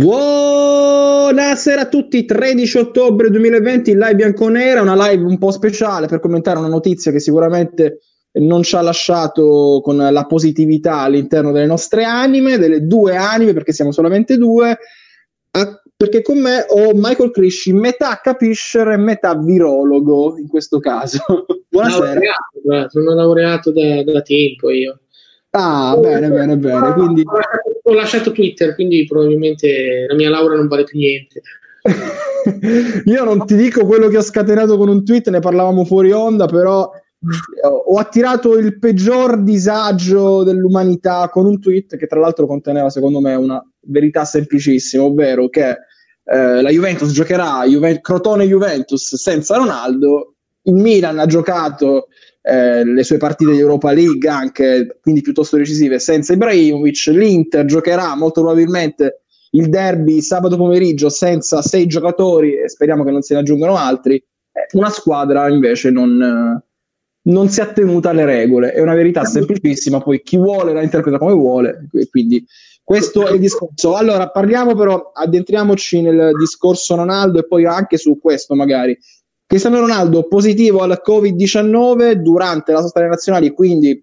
Buonasera a tutti, 13 ottobre 2020, live bianconera, una live un po' speciale per commentare una notizia che sicuramente non ci ha lasciato con la positività all'interno delle nostre anime, delle due anime, perché siamo solamente due, a, perché con me ho Michael Crisci, metà capiscer e metà virologo in questo caso. Buonasera. Laureato, sono laureato da, da tempo io. Ah, bene, bene, bene. Quindi... Ho lasciato Twitter, quindi probabilmente la mia laurea non vale più niente. Io non ti dico quello che ho scatenato con un tweet, ne parlavamo fuori onda, però ho attirato il peggior disagio dell'umanità con un tweet che tra l'altro conteneva secondo me una verità semplicissima, ovvero che eh, la Juventus giocherà Juve- Crotone-Juventus senza Ronaldo, il Milan ha giocato eh, le sue partite di Europa League anche quindi piuttosto decisive senza Ibrahimovic. l'Inter giocherà molto probabilmente il derby sabato pomeriggio senza sei giocatori e speriamo che non se ne aggiungano altri. Eh, una squadra invece non, non si è attenuta alle regole. È una verità semplicissima poi chi vuole la interpreta come vuole quindi questo è il discorso. Allora parliamo però addentriamoci nel discorso Ronaldo e poi anche su questo magari Cristiano Ronaldo positivo al Covid-19 durante la sosta nazionali, quindi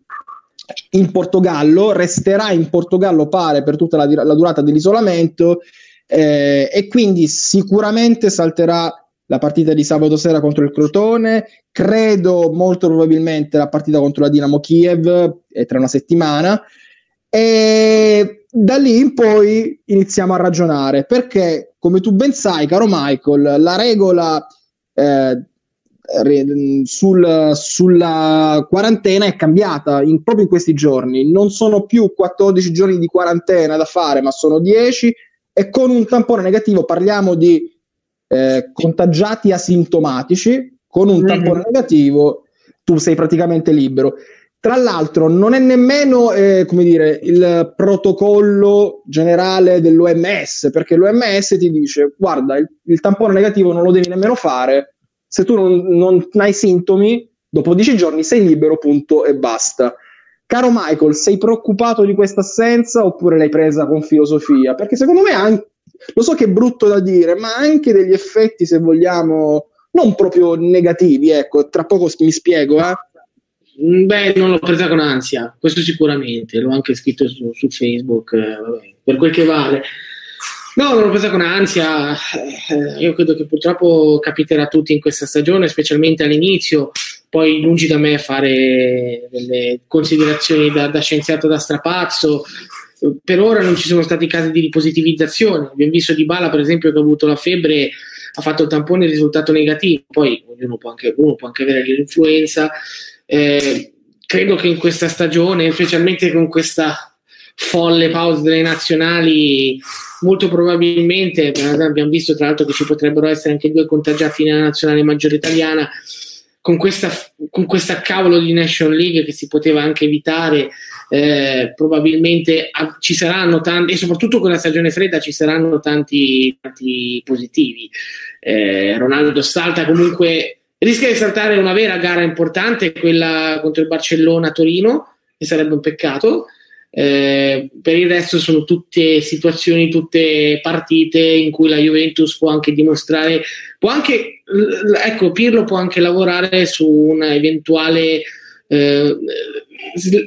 in Portogallo, resterà in Portogallo pare per tutta la, la durata dell'isolamento eh, e quindi sicuramente salterà la partita di sabato sera contro il Crotone, credo molto probabilmente la partita contro la Dinamo Kiev eh, tra una settimana e da lì in poi iniziamo a ragionare perché come tu ben sai caro Michael la regola eh, sul, sulla quarantena è cambiata in, proprio in questi giorni. Non sono più 14 giorni di quarantena da fare, ma sono 10 e con un tampone negativo parliamo di eh, contagiati asintomatici. Con un tampone negativo tu sei praticamente libero. Tra l'altro, non è nemmeno eh, come dire, il protocollo generale dell'OMS, perché l'OMS ti dice: guarda, il, il tampone negativo non lo devi nemmeno fare. Se tu non, non hai sintomi, dopo 10 giorni sei libero, punto e basta. Caro Michael, sei preoccupato di questa assenza oppure l'hai presa con filosofia? Perché secondo me anche, lo so che è brutto da dire, ma anche degli effetti, se vogliamo, non proprio negativi, ecco, tra poco mi spiego, eh beh, non l'ho presa con ansia, questo sicuramente, l'ho anche scritto su, su Facebook, eh, vabbè, per quel che vale. No, non l'ho presa con ansia, eh, io credo che purtroppo capiterà a tutti in questa stagione, specialmente all'inizio, poi lungi da me fare delle considerazioni da, da scienziato da strapazzo, per ora non ci sono stati casi di ripositivizzazione, abbiamo visto Di Bala per esempio che ha avuto la febbre, ha fatto il tampone il risultato negativo, poi ognuno può anche, uno può anche avere l'influenza, eh, credo che in questa stagione, specialmente con questa folle pausa delle nazionali, molto probabilmente, abbiamo visto tra l'altro che ci potrebbero essere anche due contagiati nella nazionale maggiore italiana, con questa, con questa cavolo di National League che si poteva anche evitare, eh, probabilmente a, ci saranno tanti, e soprattutto con la stagione fredda ci saranno tanti, tanti positivi. Eh, Ronaldo salta comunque rischia di saltare una vera gara importante, quella contro il Barcellona Torino, che sarebbe un peccato. Eh, per il resto sono tutte situazioni, tutte partite in cui la Juventus può anche dimostrare, può anche, ecco, Pirlo può anche lavorare su una eventuale, eh,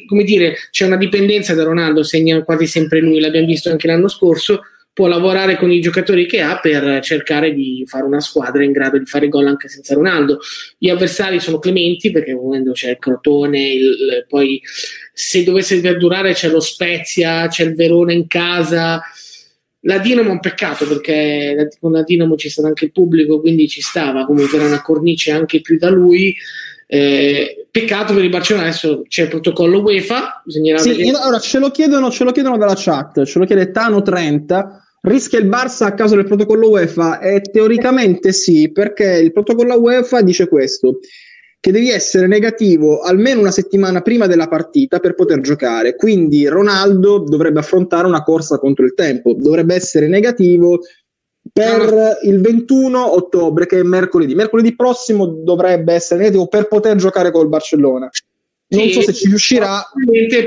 come dire, c'è una dipendenza da Ronaldo, segna quasi sempre lui, l'abbiamo visto anche l'anno scorso, può lavorare con i giocatori che ha per cercare di fare una squadra in grado di fare gol anche senza Ronaldo. Gli avversari sono clementi perché quando c'è il Crotone, il, poi se dovesse perdurare c'è lo Spezia, c'è il Verona in casa. La Dinamo è un peccato perché con la Dinamo ci stava anche il pubblico, quindi ci stava, comunque era una cornice anche più da lui. Eh, peccato per il Barcellona, adesso c'è il protocollo UEFA. Sì, io, allora ce lo, chiedono, ce lo chiedono dalla chat, ce lo chiede Tano30 Rischia il Barça a causa del protocollo UEFA? Eh, teoricamente sì, perché il protocollo UEFA dice questo, che devi essere negativo almeno una settimana prima della partita per poter giocare. Quindi Ronaldo dovrebbe affrontare una corsa contro il tempo, dovrebbe essere negativo per il 21 ottobre, che è mercoledì. Mercoledì prossimo dovrebbe essere negativo per poter giocare col Barcellona. non sì, so se ci riuscirà.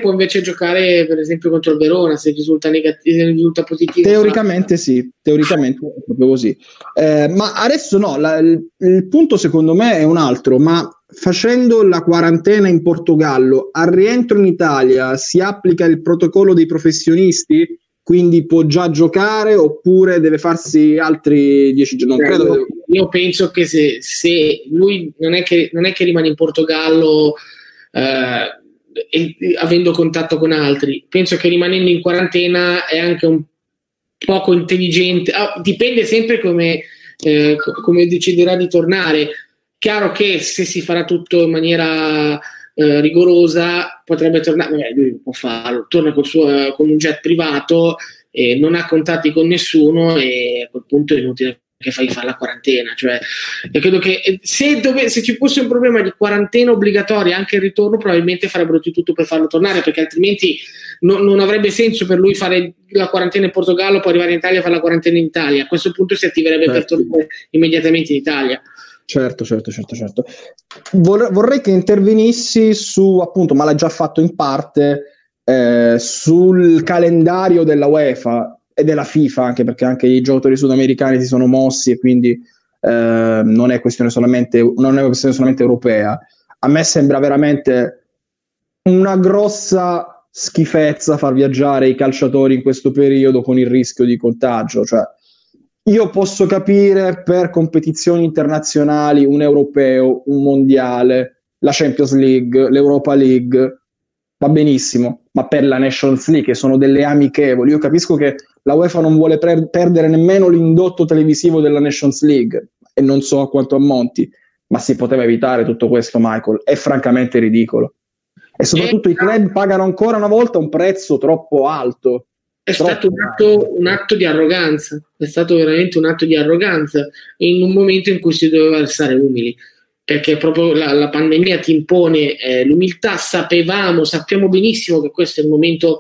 Può invece giocare, per esempio, contro il Verona se risulta, negativo, se risulta positivo. Teoricamente sì, teoricamente è proprio così. Eh, ma adesso no, la, il, il, punto secondo me è un altro, ma facendo la quarantena in Portogallo, al rientro in Italia si applica il protocollo dei professionisti? Quindi può già giocare oppure deve farsi altri dieci giorni? Non credo io, io penso che se, se lui non è che, non è che rimane in Portogallo eh, e, avendo contatto con altri. Penso che rimanendo in quarantena è anche un poco intelligente, ah, dipende sempre come, eh, come deciderà di tornare. Chiaro che se si farà tutto in maniera eh, rigorosa potrebbe tornare, magari lui può farlo, torna col suo, con un jet privato e non ha contatti con nessuno e a quel punto è inutile che fai fare la quarantena. Cioè, io credo che eh, se, dove, se, ci fosse un problema di quarantena obbligatoria anche il ritorno, probabilmente farebbero di tutto per farlo tornare, perché altrimenti no, non avrebbe senso per lui fare la quarantena in Portogallo, poi arrivare in Italia e fare la quarantena in Italia. A questo punto si attiverebbe certo. per tornare immediatamente in Italia. Certo, certo, certo, certo. Vorrei che intervenissi su, appunto, ma l'ha già fatto in parte, eh, sul calendario della UEFA e della FIFA, anche perché anche i giocatori sudamericani si sono mossi e quindi eh, non, è questione solamente, non è questione solamente europea. A me sembra veramente una grossa schifezza far viaggiare i calciatori in questo periodo con il rischio di contagio. Cioè, io posso capire per competizioni internazionali un europeo, un mondiale, la Champions League, l'Europa League, va benissimo, ma per la Nations League, che sono delle amichevoli, io capisco che la UEFA non vuole pre- perdere nemmeno l'indotto televisivo della Nations League e non so a quanto ammonti, ma si poteva evitare tutto questo, Michael. È francamente ridicolo. E soprattutto i club pagano ancora una volta un prezzo troppo alto. È stato un atto, un atto, di arroganza, è stato veramente un atto di arroganza in un momento in cui si doveva stare umili, perché proprio la, la pandemia ti impone eh, l'umiltà, sapevamo, sappiamo benissimo che questo è il momento,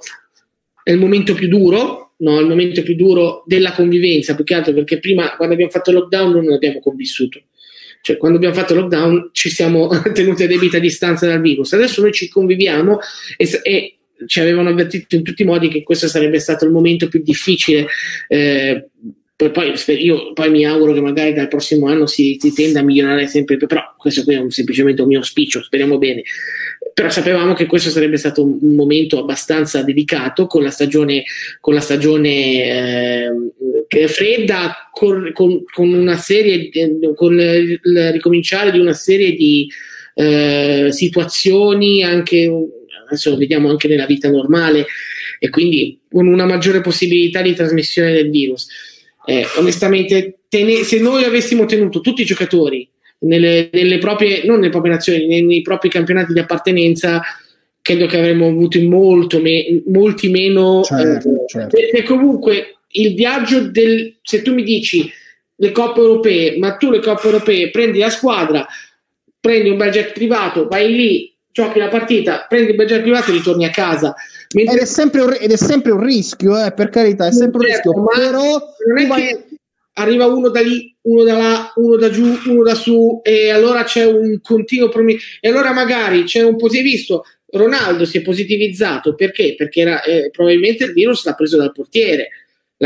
è il momento più duro, no, il momento più duro della convivenza, più che altro perché prima quando abbiamo fatto il lockdown non abbiamo convissuto. Cioè, quando abbiamo fatto il lockdown ci siamo tenuti a debita distanza dal virus. Adesso noi ci conviviamo e, e ci avevano avvertito in tutti i modi che questo sarebbe stato il momento più difficile eh, poi, io poi mi auguro che magari dal prossimo anno si, si tenda a migliorare sempre però questo qui è un, semplicemente un mio auspicio, speriamo bene. Però sapevamo che questo sarebbe stato un, un momento abbastanza delicato con la stagione, con la stagione eh, fredda, con, con, con, una serie, con il ricominciare di una serie di eh, situazioni anche adesso lo vediamo anche nella vita normale e quindi con una maggiore possibilità di trasmissione del virus eh, onestamente, tene- se noi avessimo tenuto tutti i giocatori nelle, nelle proprie, non nelle proprie nazioni, nei, nei, propri campionati di appartenenza, credo che avremmo avuto molto me- molti meno. Certo, eh, certo. Perché comunque il viaggio del. Se tu mi dici le coppe europee, ma tu le coppe europee prendi la squadra, prendi un bel jet privato, vai lì, giochi la partita, prendi il jet privato e ritorni a casa. Mentre... Ed, è sempre un, ed è sempre un rischio, eh, per carità, è sempre certo, un rischio. Però non è vai... che arriva uno da lì, uno da là, uno da giù, uno da su, e allora c'è un continuo promi- E allora magari c'è un positivo. Visto, Ronaldo si è positivizzato perché? Perché era, eh, probabilmente il virus l'ha preso dal portiere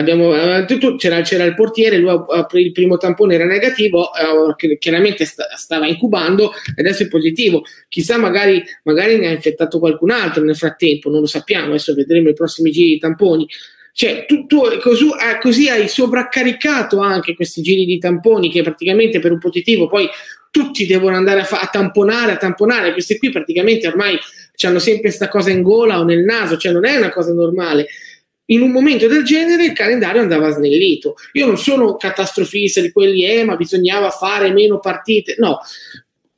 c'era, c'era, il portiere, lui il primo tampone era negativo, eh, chiaramente sta, stava incubando adesso è positivo. Chissà, magari, magari, ne ha infettato qualcun altro nel frattempo, non lo sappiamo. Adesso vedremo i prossimi giri di tamponi. Cioè, tu così, eh, così, hai sovraccaricato anche questi giri di tamponi che praticamente per un positivo poi tutti devono andare a, fa- a tamponare, a tamponare. Questi qui praticamente ormai hanno sempre questa cosa in gola o nel naso, cioè non è una cosa normale in un momento del genere il calendario andava snellito. Io non sono catastrofista di quelli, eh, ma bisognava fare meno partite. No,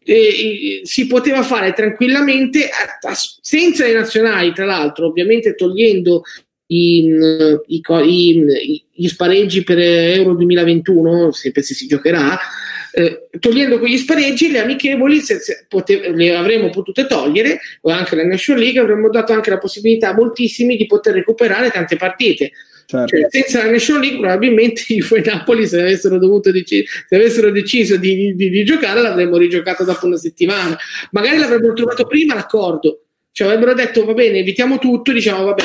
eh, si poteva fare tranquillamente a, a, senza le nazionali, tra l'altro, ovviamente togliendo i, i, i, gli spareggi per Euro 2021, sempre se si giocherà, eh, togliendo quegli spareggi, le amichevoli se, se potev- le avremmo potute togliere, o anche la National League, avremmo dato anche la possibilità a moltissimi di poter recuperare tante partite. Certo. Cioè, senza la National League probabilmente i Juve Napoli se avessero, dovuto dec- se avessero deciso di, di, di, giocare l'avremmo rigiocato dopo una settimana magari l'avrebbero trovato prima l'accordo cioè avrebbero detto va bene evitiamo tutto diciamo vabbè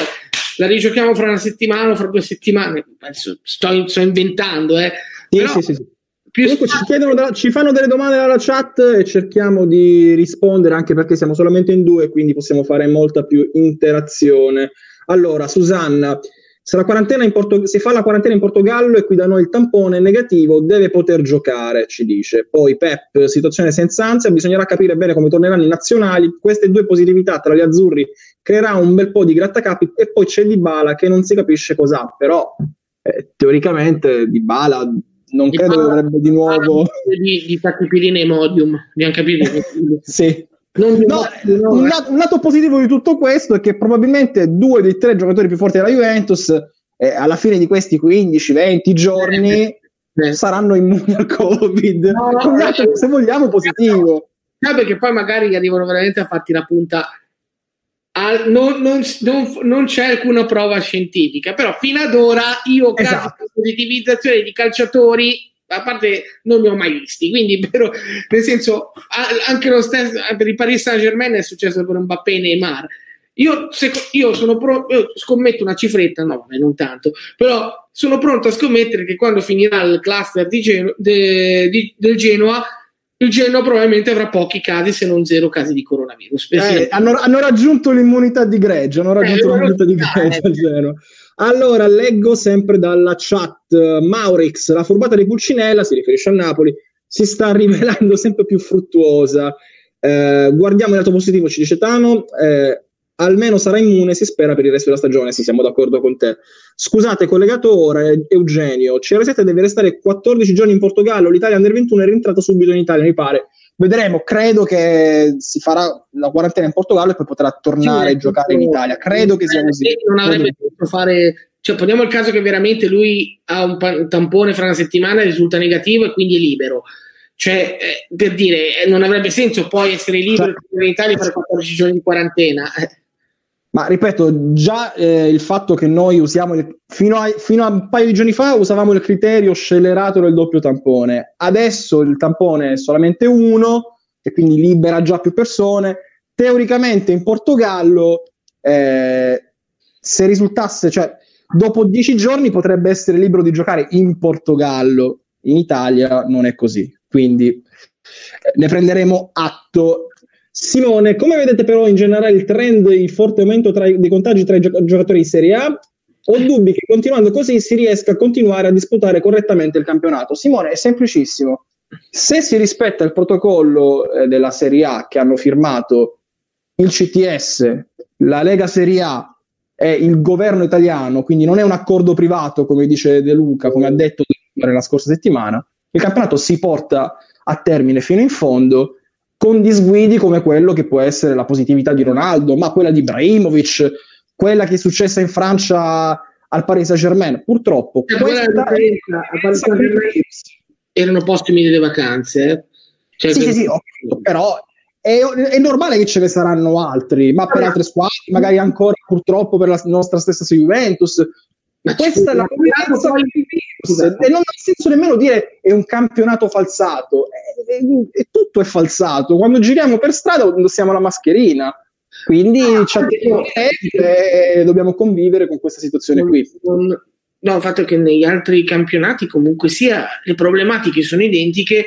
la rigiochiamo fra una settimana o fra due settimane sto, sto inventando eh. sì, Però, sì, sì, sì. Comunque ci, chiedono, ci fanno delle domande dalla chat e cerchiamo di rispondere anche perché siamo solamente in due quindi possiamo fare molta più interazione allora Susanna se, la Porto- se fa la quarantena in Portogallo e qui da noi il tampone è negativo, deve poter giocare, ci dice. Poi Pep, situazione senza ansia, bisognerà capire bene come torneranno i nazionali. Queste due positività tra gli azzurri creerà un bel po' di grattacapi e poi c'è Di Bala che non si capisce cos'ha, però eh, teoricamente Di Bala non di credo che dovrebbe di nuovo di, di tachipirina e modium, abbiamo capito. sì. No, un, lato, un, lato, positivo di tutto questo è che probabilmente due dei tre giocatori più forti della Juventus eh, alla fine di questi 15-20 giorni eh, eh. saranno immuni al Covid. No, no, lato, se vogliamo, positivo. No, perché poi magari arrivano veramente a farti la punta. Al, non, non, non, non, c'è alcuna prova scientifica, però fino ad ora io esatto. caso di positivizzazione di calciatori a parte non li ho mai visti, quindi però, nel senso anche lo stesso per il Paris Saint Germain è successo per un Mbappé e Neymar. Io, se, io sono pronto, io scommetto una cifretta, no, non tanto, però sono pronto a scommettere che quando finirà il cluster di Geno, de, di, del Genoa, il Genoa probabilmente avrà pochi casi, se non zero casi di coronavirus. Eh, hanno, hanno, raggiunto l'immunità di gregge, hanno raggiunto eh, l'immunità di al Genoa. Allora, leggo sempre dalla chat. Maurix, la furbata di Pulcinella, si riferisce al Napoli, si sta rivelando sempre più fruttuosa. Eh, guardiamo il lato positivo, ci dice Tano. Eh, almeno sarà immune, si spera, per il resto della stagione. Sì, siamo d'accordo con te. Scusate, collegato ora, Eugenio. CR7 deve restare 14 giorni in Portogallo. L'Italia Under 21 è rientrata subito in Italia, mi pare. Vedremo, credo che si farà la quarantena in Portogallo e poi potrà tornare sì, a giocare in Italia. Credo che sia così. Non avrebbe potuto fare. Cioè, poniamo il caso che veramente lui ha un tampone fra una settimana e risulta negativo e quindi è libero. Cioè, eh, per dire, eh, non avrebbe senso poi essere libero cioè, in Italia per 14 giorni di quarantena. Eh. Ma ripeto, già eh, il fatto che noi usiamo, il, fino, a, fino, a, un paio di giorni fa usavamo il criterio scellerato del doppio tampone, adesso il tampone è solamente uno e quindi libera già più persone. Teoricamente in Portogallo, eh, se risultasse, cioè dopo dieci giorni potrebbe essere libero di giocare in Portogallo, in Italia non è così, quindi eh, ne prenderemo atto Simone, come vedete però in generale il trend, il forte aumento tra, dei contagi tra i gio- giocatori di Serie A? Ho dubbi che continuando così si riesca a continuare a disputare correttamente il campionato? Simone, è semplicissimo. Se si rispetta il protocollo eh, della Serie A che hanno firmato il CTS, la Lega Serie A e il governo italiano, quindi non è un accordo privato come dice De Luca, come ha detto la scorsa settimana, il campionato si porta a termine fino in fondo con disguidi come quello che può essere la positività di Ronaldo, ma quella di Ibrahimovic, quella che è successa in Francia al Paris Saint-Germain. Purtroppo, eh, questa erano postumi delle vacanze. Eh? Cioè, sì, per... sì, sì, okay, però è, è, normale che ce ne saranno altri, ma per altre squadre, magari ancora purtroppo per la nostra stessa Juventus, ma questa è la coerenza del virus e non ha senso nemmeno dire è un campionato falsato, è, è, è, tutto è falsato. Quando giriamo per strada indossiamo la mascherina, quindi ah, e dobbiamo convivere con questa situazione qui. No, il fatto è che negli altri campionati comunque sia le problematiche sono identiche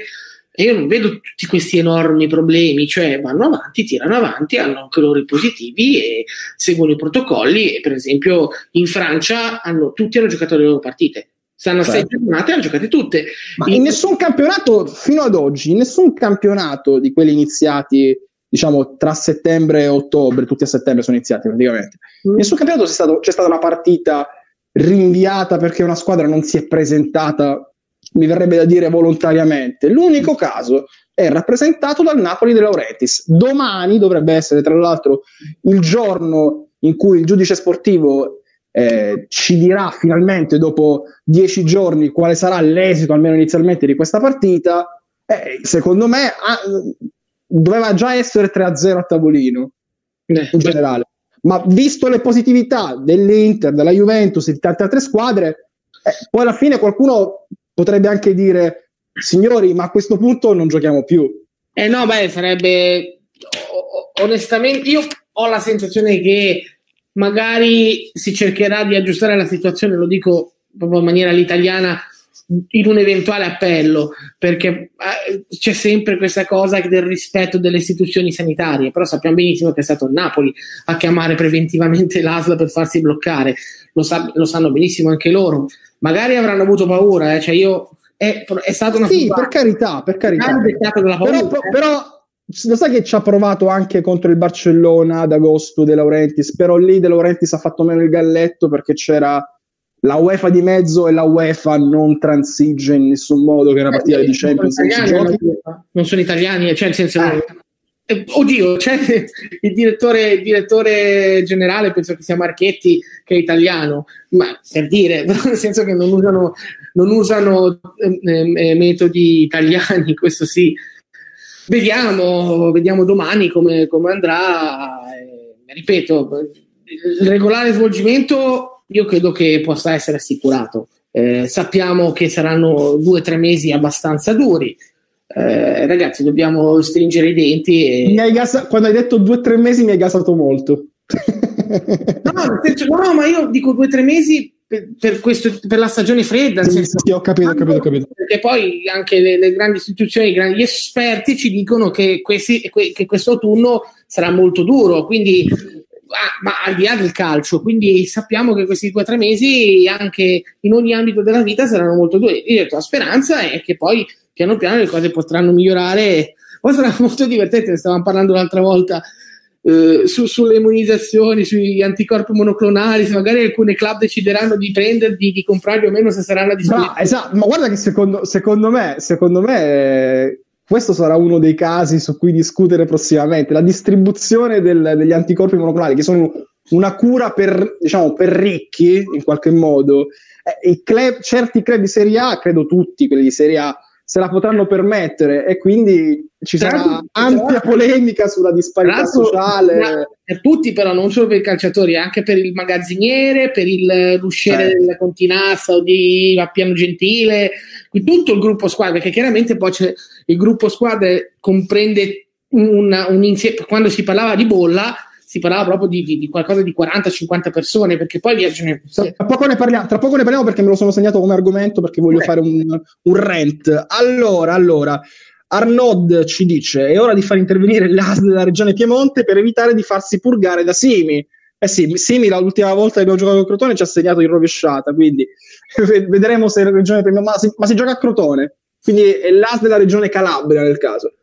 e io non vedo tutti questi enormi problemi, cioè vanno avanti, tirano avanti, hanno anche loro i positivi e seguono i protocolli. E per esempio in Francia hanno, tutti hanno giocato le loro partite. Stanno a sei certo. giornate e hanno giocate tutte. Ma in, in nessun campionato, fino ad oggi, in nessun campionato di quelli iniziati diciamo tra settembre e ottobre, tutti a settembre sono iniziati praticamente. Mm. In nessun campionato c'è, stato, c'è, stata una partita rinviata perché una squadra non si è presentata mi verrebbe da dire volontariamente. L'unico caso è rappresentato dal Napoli De Laurentiis. Domani dovrebbe essere, tra l'altro, il giorno in cui il giudice sportivo eh, ci dirà finalmente, dopo dieci giorni, quale sarà l'esito, almeno inizialmente, di questa partita. Eh, secondo me ah, doveva già essere 3-0 a tavolino, eh, in generale. ma visto le positività dell'Inter, della Juventus e di tante altre squadre, eh, poi alla fine qualcuno potrebbe anche dire, signori, ma a questo punto non giochiamo più. Eh no, beh, sarebbe onestamente, io ho la sensazione che magari si cercherà di aggiustare la situazione, lo dico proprio in maniera all'italiana, in un eventuale appello, perché eh, c'è sempre questa cosa del rispetto delle istituzioni sanitarie, però sappiamo benissimo che è stato Napoli a chiamare preventivamente l'ASL per farsi bloccare, lo, sa- lo sanno benissimo anche loro, magari avranno avuto paura, eh? cioè io, è, è stata una... Sì, per carità, per carità. Però, però lo sai che ci ha provato anche contro il Barcellona ad agosto De Laurentiis, però lì De Laurentiis ha fatto meno il galletto perché c'era la UEFA di mezzo e la UEFA non transige in nessun modo che era partita di Champions League. Non sono italiani, cioè nel senso... Eh. Eh, oddio, cioè, il, direttore, il direttore generale penso che sia Marchetti, che è italiano, ma per dire, nel senso che non usano, non usano eh, eh, metodi italiani, questo sì, Vediamo, vediamo domani come, come andrà. Eh, ripeto, il regolare svolgimento io credo che possa essere assicurato. Eh, sappiamo che saranno due o tre mesi abbastanza duri. Eh, ragazzi, dobbiamo stringere i denti. E... Hai gasa- quando hai detto due o tre mesi mi hai gasato molto. no, no, ma io dico due o tre mesi per, per, questo, per, la stagione fredda. Sì, senso, sì, ho capito, ho capito, ho capito. Perché poi anche le, le, grandi istituzioni, i grandi esperti ci dicono che, questi, che questo autunno sarà molto duro, quindi ma al di là del calcio, quindi sappiamo che questi due o tre mesi anche in ogni ambito della vita saranno molto duri. Io la speranza è che poi piano piano le cose potranno migliorare. Poi sarà molto divertente, ne stavamo parlando l'altra volta eh, su, sulle immunizzazioni, sugli anticorpi monoclonali, se magari alcune club decideranno di prenderli, di comprarli o meno, se saranno a disposizione. esatto, ma guarda che secondo, secondo me, secondo me eh, questo sarà uno dei casi su cui discutere prossimamente, la distribuzione del, degli anticorpi monoclonali, che sono una cura per, diciamo, per ricchi, in qualche modo. Eh, club, certi club di Serie A, credo tutti quelli di Serie A, se la potranno permettere e quindi ci sarà ampia polemica sulla disparità sociale. Per tutti però, non solo per i calciatori, anche per il magazziniere, per il l'usciere eh. della Continassa o di Appiano Gentile, tutto il gruppo squadra, perché chiaramente poi c'è il gruppo squadra comprende un, un insieme, quando si parlava di bolla si parlava proprio di, di, di qualcosa di 40-50 persone, perché poi viaggiano. Tra poco, ne parliamo, tra poco ne parliamo perché me lo sono segnato come argomento perché voglio fare un, un rant. Allora, allora. Arnaud ci dice: È ora di far intervenire l'AS della regione Piemonte per evitare di farsi purgare da Simi. Eh sì, Simi l'ultima volta che abbiamo giocato a Crotone ci ha segnato in rovesciata, quindi vedremo se la regione Piemonte. Ma si, ma si gioca a Crotone, quindi è l'AS della regione Calabria nel caso.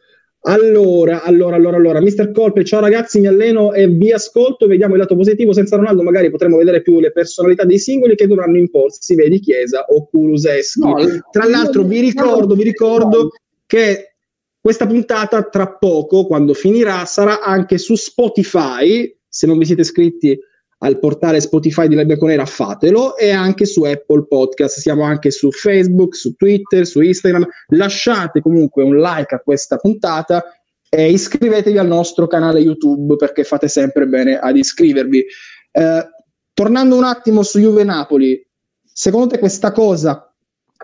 Allora, allora, allora, allora, Mister Colpe, ciao ragazzi, mi alleno e vi ascolto, vediamo il lato positivo, senza Ronaldo magari potremo vedere più le personalità dei singoli che dovranno imporsi, vedi Chiesa o Kuluseschi. No, tra l'altro vi ricordo, vi ricordo che questa puntata tra poco, quando finirà, sarà anche su Spotify, se non vi siete iscritti al portale Spotify di La Bianconera, fatelo, e anche su Apple Podcast. Siamo anche su Facebook, su Twitter, su Instagram. Lasciate comunque un like a questa puntata e iscrivetevi al nostro canale YouTube perché fate sempre bene ad iscrivervi. Eh, tornando un attimo su Juve Napoli, secondo te questa cosa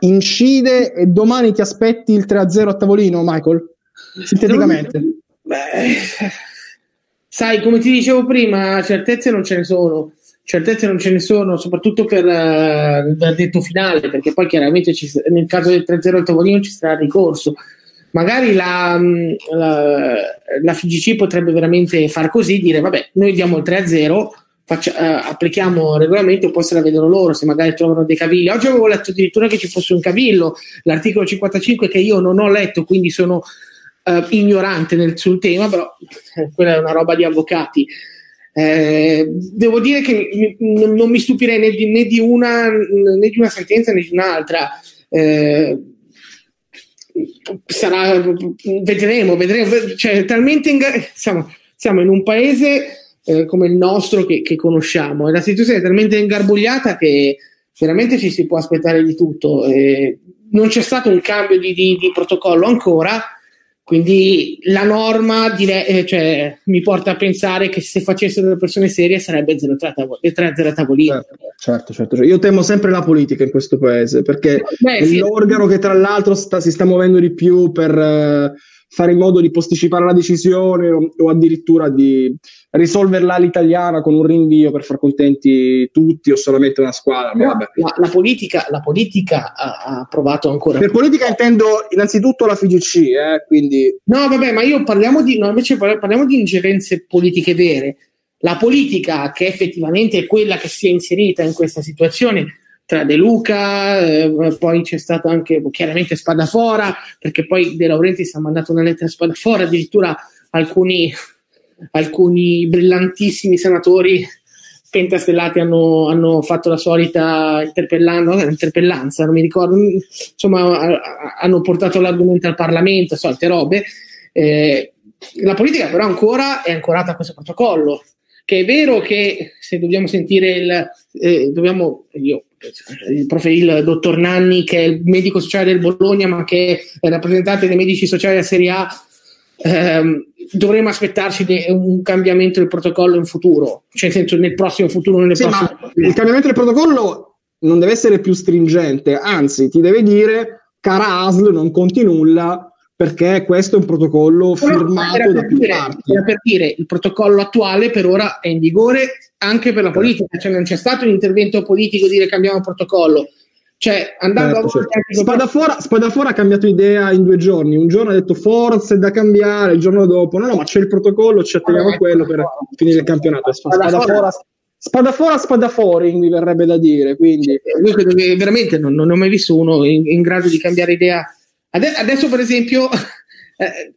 incide e domani ti aspetti il 3-0 a tavolino, Michael? Sinteticamente. Beh sai, come ti dicevo prima, certezze non ce ne sono. Certezze non ce ne sono, soprattutto per uh, il verdetto finale, perché poi chiaramente ci, nel caso del 3-0 al tavolino ci sarà ricorso. Magari la, mm, la, la FGC potrebbe veramente far così, dire vabbè, noi diamo il 3-0, faccia, uh, applichiamo il regolamento, poi se la vedono loro, se magari trovano dei cavilli. Oggi avevo letto addirittura che ci fosse un cavillo, l'articolo 55 che io non ho letto, quindi sono uh, ignorante nel, sul tema, però eh, quella è una roba di avvocati. Eh, devo dire che n- non mi stupirei né di, né di, una, né di una sentenza né di un'altra. Eh, sarà, vedremo, vedremo. Cioè, talmente inga- siamo, siamo, in un paese eh, come il nostro che, che, conosciamo e la situazione è talmente ingarbugliata che veramente ci si può aspettare di tutto. non c'è stato un cambio di, di protocollo ancora Quindi la norma dire, eh, cioè, mi porta a pensare che se facessero le persone serie sarebbe 0-3 a tavolino. Certo, certo, certo, Io temo sempre la politica in questo paese perché Beh, è sì. l'organo che tra l'altro sta, si sta muovendo di più per eh, fare in modo di posticipare la decisione o, o addirittura di risolverla all'italiana con un rinvio per far contenti tutti o solamente una squadra. No, la, la, politica, la politica ha, ha, provato ancora. Per politica intendo innanzitutto la FIGC, eh, quindi... No, vabbè, ma io parliamo di, no, invece parliamo di ingerenze politiche vere. La politica, che effettivamente è quella che si è inserita in questa situazione, tra De Luca, eh, poi c'è stato anche chiaramente Spadafora, perché poi De Laurentiis ha mandato una lettera a Spadafora, addirittura alcuni alcuni brillantissimi senatori pentastellati hanno, hanno fatto la solita interpellanza, non mi ricordo, insomma hanno portato l'argomento al Parlamento, solite robe. Eh, la politica però ancora è ancorata a questo protocollo, che è vero che se dobbiamo sentire il, eh, dobbiamo, io, il, prof, il dottor Nanni che è il medico sociale del Bologna ma che è rappresentante dei medici sociali della Serie A ehm, dovremmo aspettarci un cambiamento del protocollo in futuro, cioè nel senso nel prossimo futuro. Nelle sì, prossime... il cambiamento del protocollo non deve essere più stringente, anzi ti deve dire cara ASL non conti nulla perché questo è un protocollo firmato da più dire, parti. Era per dire, il protocollo attuale per ora è in vigore anche per la politica, cioè non c'è stato un intervento politico di dire cambiamo il protocollo, cioè, andando certo, a certo. Spadafora, Spadafora ha cambiato idea in due giorni. Un giorno ha detto forse è da cambiare, il giorno dopo no, no, ma c'è il protocollo, ci atteniamo a quello per finire il campionato. Spadafora, Spadafora, Spadafori mi verrebbe da dire. Quindi. Io credo che veramente non, non ho mai visto uno in, in grado di cambiare idea. Adesso, per esempio, eh,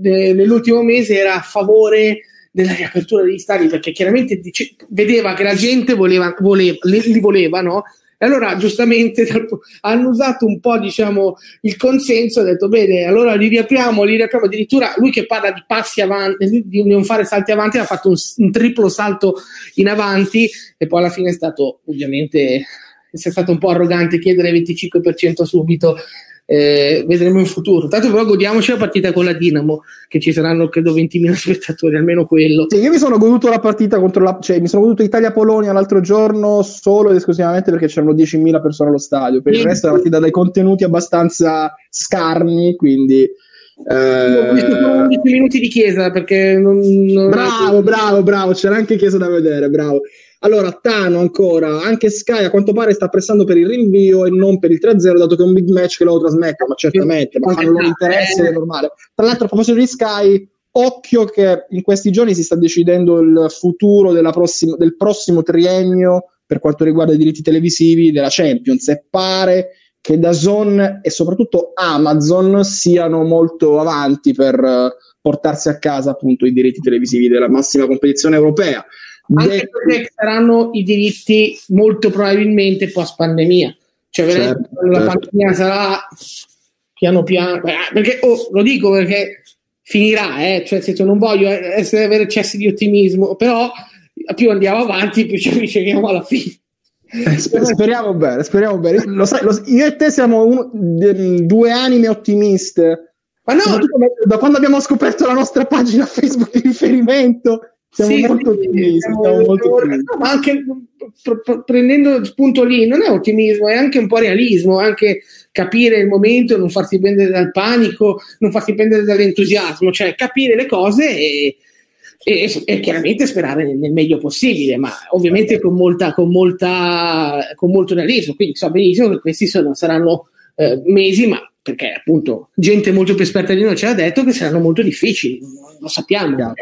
nell'ultimo mese era a favore della riapertura degli stadi perché chiaramente dice, vedeva che la gente voleva, voleva, li voleva, no? E allora giustamente hanno usato un po' diciamo, il consenso, ha detto bene, allora li riapriamo, li riapriamo. Addirittura lui che parla di passi avanti, di non fare salti avanti, ha fatto un, un triplo salto in avanti e poi alla fine è stato ovviamente è stato un po' arrogante chiedere il 25% subito eh, vedremo in futuro. Tanto però godiamoci la partita con la Dinamo, che ci saranno credo 20.000 spettatori, almeno quello. Sì, io mi sono goduto la partita contro la, cioè mi sono goduto Italia-Polonia l'altro giorno solo ed esclusivamente perché c'erano 10.000 persone allo stadio. Per il resto è una partita dai contenuti abbastanza scarni, quindi. Eh... Ho visto 11 minuti di chiesa perché non, non bravo, bravo, bravo, c'era anche chiesa da vedere, bravo. Allora, Tano ancora, anche Sky a quanto pare sta pressando per il rinvio e non per il 3-0, dato che è un big match che lo trasmette, ma certamente, ma fanno interesse, è normale. Tra l'altro, a proposito di Sky, occhio che in questi giorni si sta decidendo il futuro prossima, del prossimo triennio per quanto riguarda i diritti televisivi della Champions e pare che Dazon e soprattutto Amazon siano molto avanti per uh, portarsi a casa appunto i diritti televisivi della massima competizione europea. Anche perché saranno i diritti molto probabilmente post pandemia. Cioè, certo, la certo. pandemia sarà piano piano. Perché oh, lo dico perché finirà, eh? cioè, senso, non voglio essere, avere eccessi di ottimismo, però più andiamo avanti, più ci avviciniamo alla fine. Eh, speriamo bene, speriamo bene. Lo sai, lo, io e te siamo uno, due anime ottimiste. Ma no, da quando abbiamo scoperto la nostra pagina Facebook di riferimento, siamo sì, molto ottimisti. Siamo, siamo molto ottimisti. ma anche pr- pr- prendendo spunto lì, non è ottimismo, è anche un po' realismo, anche capire il momento, non farsi prendere dal panico, non farsi prendere dall'entusiasmo, cioè capire le cose e, e, e chiaramente sperare nel, nel, meglio possibile, ma ovviamente con, molta, con, molta, con molto realismo. Quindi so benissimo che questi sono, saranno eh, mesi, ma perché appunto gente molto più esperta di noi ci ha detto che saranno molto difficili, lo sappiamo. Chiaro.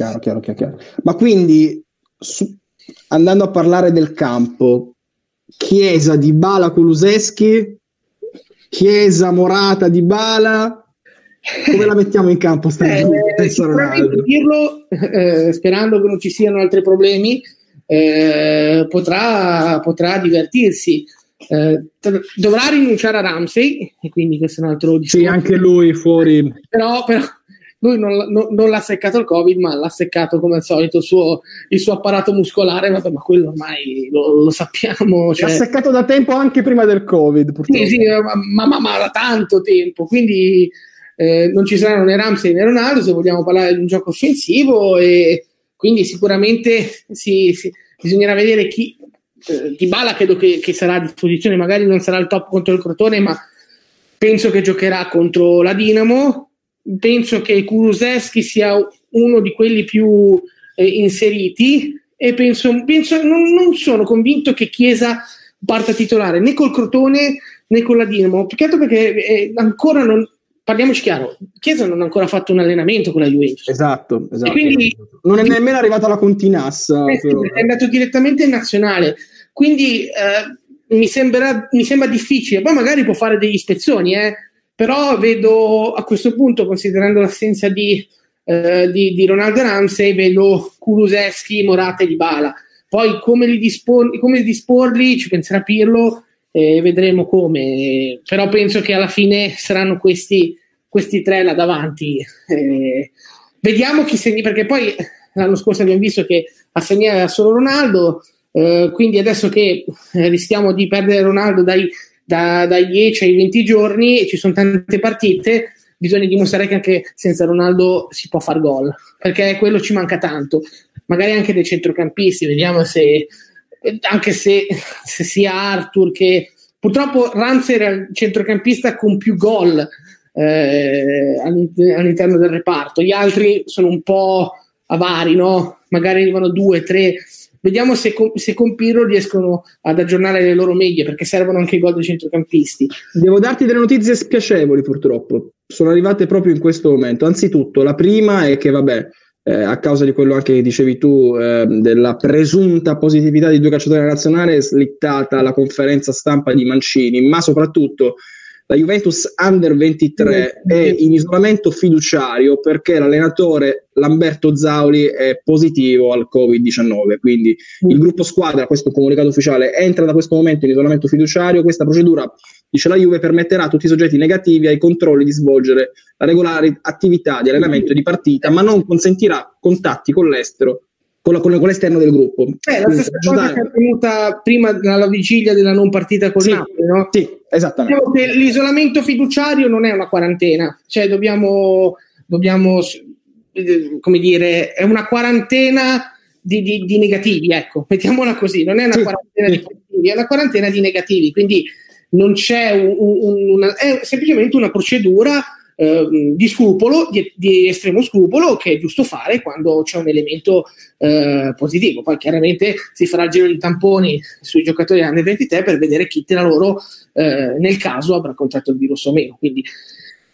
Chiaro, chiaro, chiaro, chiaro. Ma quindi, su, andando a parlare del campo, Chiesa di Bala Kuluseschi, Chiesa Morata di Bala, come la mettiamo in campo stagione? Eh, dirlo, eh, sperando che non ci siano altri problemi, eh, potrà, potrà divertirsi. Eh, dovrà rinunciare a Ramsey, e quindi questo è un altro discorso. Sì, anche lui fuori. Però, però lui non, non, non, l'ha seccato il covid ma l'ha seccato come al solito il suo, il suo apparato muscolare. Vabbè ma quello ormai lo, lo sappiamo cioè... l'ha seccato da tempo anche prima del covid purtroppo. sì sì ma, ma, ma da tanto tempo. Quindi eh, non ci saranno né Ramsey né Ronaldo se vogliamo parlare di un gioco offensivo e quindi sicuramente si, si, bisognerà vedere chi eh, Di Bala credo che, che, sarà a disposizione. Magari non sarà il top contro il Crotone ma penso che giocherà contro la Dinamo penso che Kulusevski sia uno di quelli più eh, inseriti e penso, penso non, non, sono convinto che Chiesa parta titolare né col Crotone né con la Dinamo, più che altro perché eh, ancora non, parliamoci chiaro, Chiesa non ha ancora fatto un allenamento con la Juventus. Esatto, esatto. Quindi, non è nemmeno arrivato alla Continassa. Eh, è andato direttamente in nazionale, quindi eh, mi, sembra, mi, sembra, difficile, poi magari può fare degli ispezioni, eh, però vedo a questo punto, considerando l'assenza di, eh, di, di Ronaldo Ramsey, vedo Kuluseschi, Morata e Di Bala. Poi come, li dispor- come disporli ci penserà Pirlo e vedremo come. Però penso che alla fine saranno questi, questi tre là davanti. Eh, vediamo chi segna, perché poi l'anno scorso abbiamo visto che a segnare era solo Ronaldo, eh, quindi adesso che eh, rischiamo di perdere Ronaldo dai da, dai 10 ai 20 giorni e ci sono tante partite, bisogna dimostrare che anche senza Ronaldo si può far gol, perché quello ci manca tanto. Magari anche dei centrocampisti, vediamo se anche se, se sia Arthur che purtroppo Ramsey era il centrocampista con più gol eh, all'interno del reparto, gli altri sono un po' avari, no? Magari arrivano due, tre Vediamo se con, se con Pirro riescono ad aggiornare le loro medie, perché servono anche i gol dei centrocampisti. Devo darti delle notizie spiacevoli, purtroppo. Sono arrivate proprio in questo momento. Anzitutto, la prima è che, vabbè, eh, a causa di quello anche che dicevi tu, eh, della presunta positività di due calciatori nazionali, è slittata la conferenza stampa di Mancini, ma soprattutto la Juventus Under 23 è in isolamento fiduciario perché l'allenatore Lamberto Zauli è positivo al Covid-19. Quindi il gruppo squadra, questo comunicato ufficiale, entra da questo momento in isolamento fiduciario. Questa procedura, dice la Juve, permetterà a tutti i soggetti negativi ai controlli di svolgere la regolare attività di allenamento e di partita, ma non consentirà contatti con l'estero con, la, con, l'esterno del gruppo. Eh, la stessa cosa che è avvenuta prima alla vigilia della non partita con sì, Napoli, no? Sì, esattamente. Diciamo l'isolamento fiduciario non è una quarantena, cioè dobbiamo, dobbiamo come dire, è una quarantena di, di, di, negativi, ecco, mettiamola così, non è una sì, quarantena sì. di positivi, è una quarantena di negativi, quindi non c'è un, un, una, è semplicemente una procedura eh, di scrupolo, di, di, estremo scrupolo, che è giusto fare quando c'è un elemento eh, positivo. Poi chiaramente si farà il giro di tamponi sui giocatori under 23 per vedere chi tra loro eh, nel caso avrà contratto il virus o meno. Quindi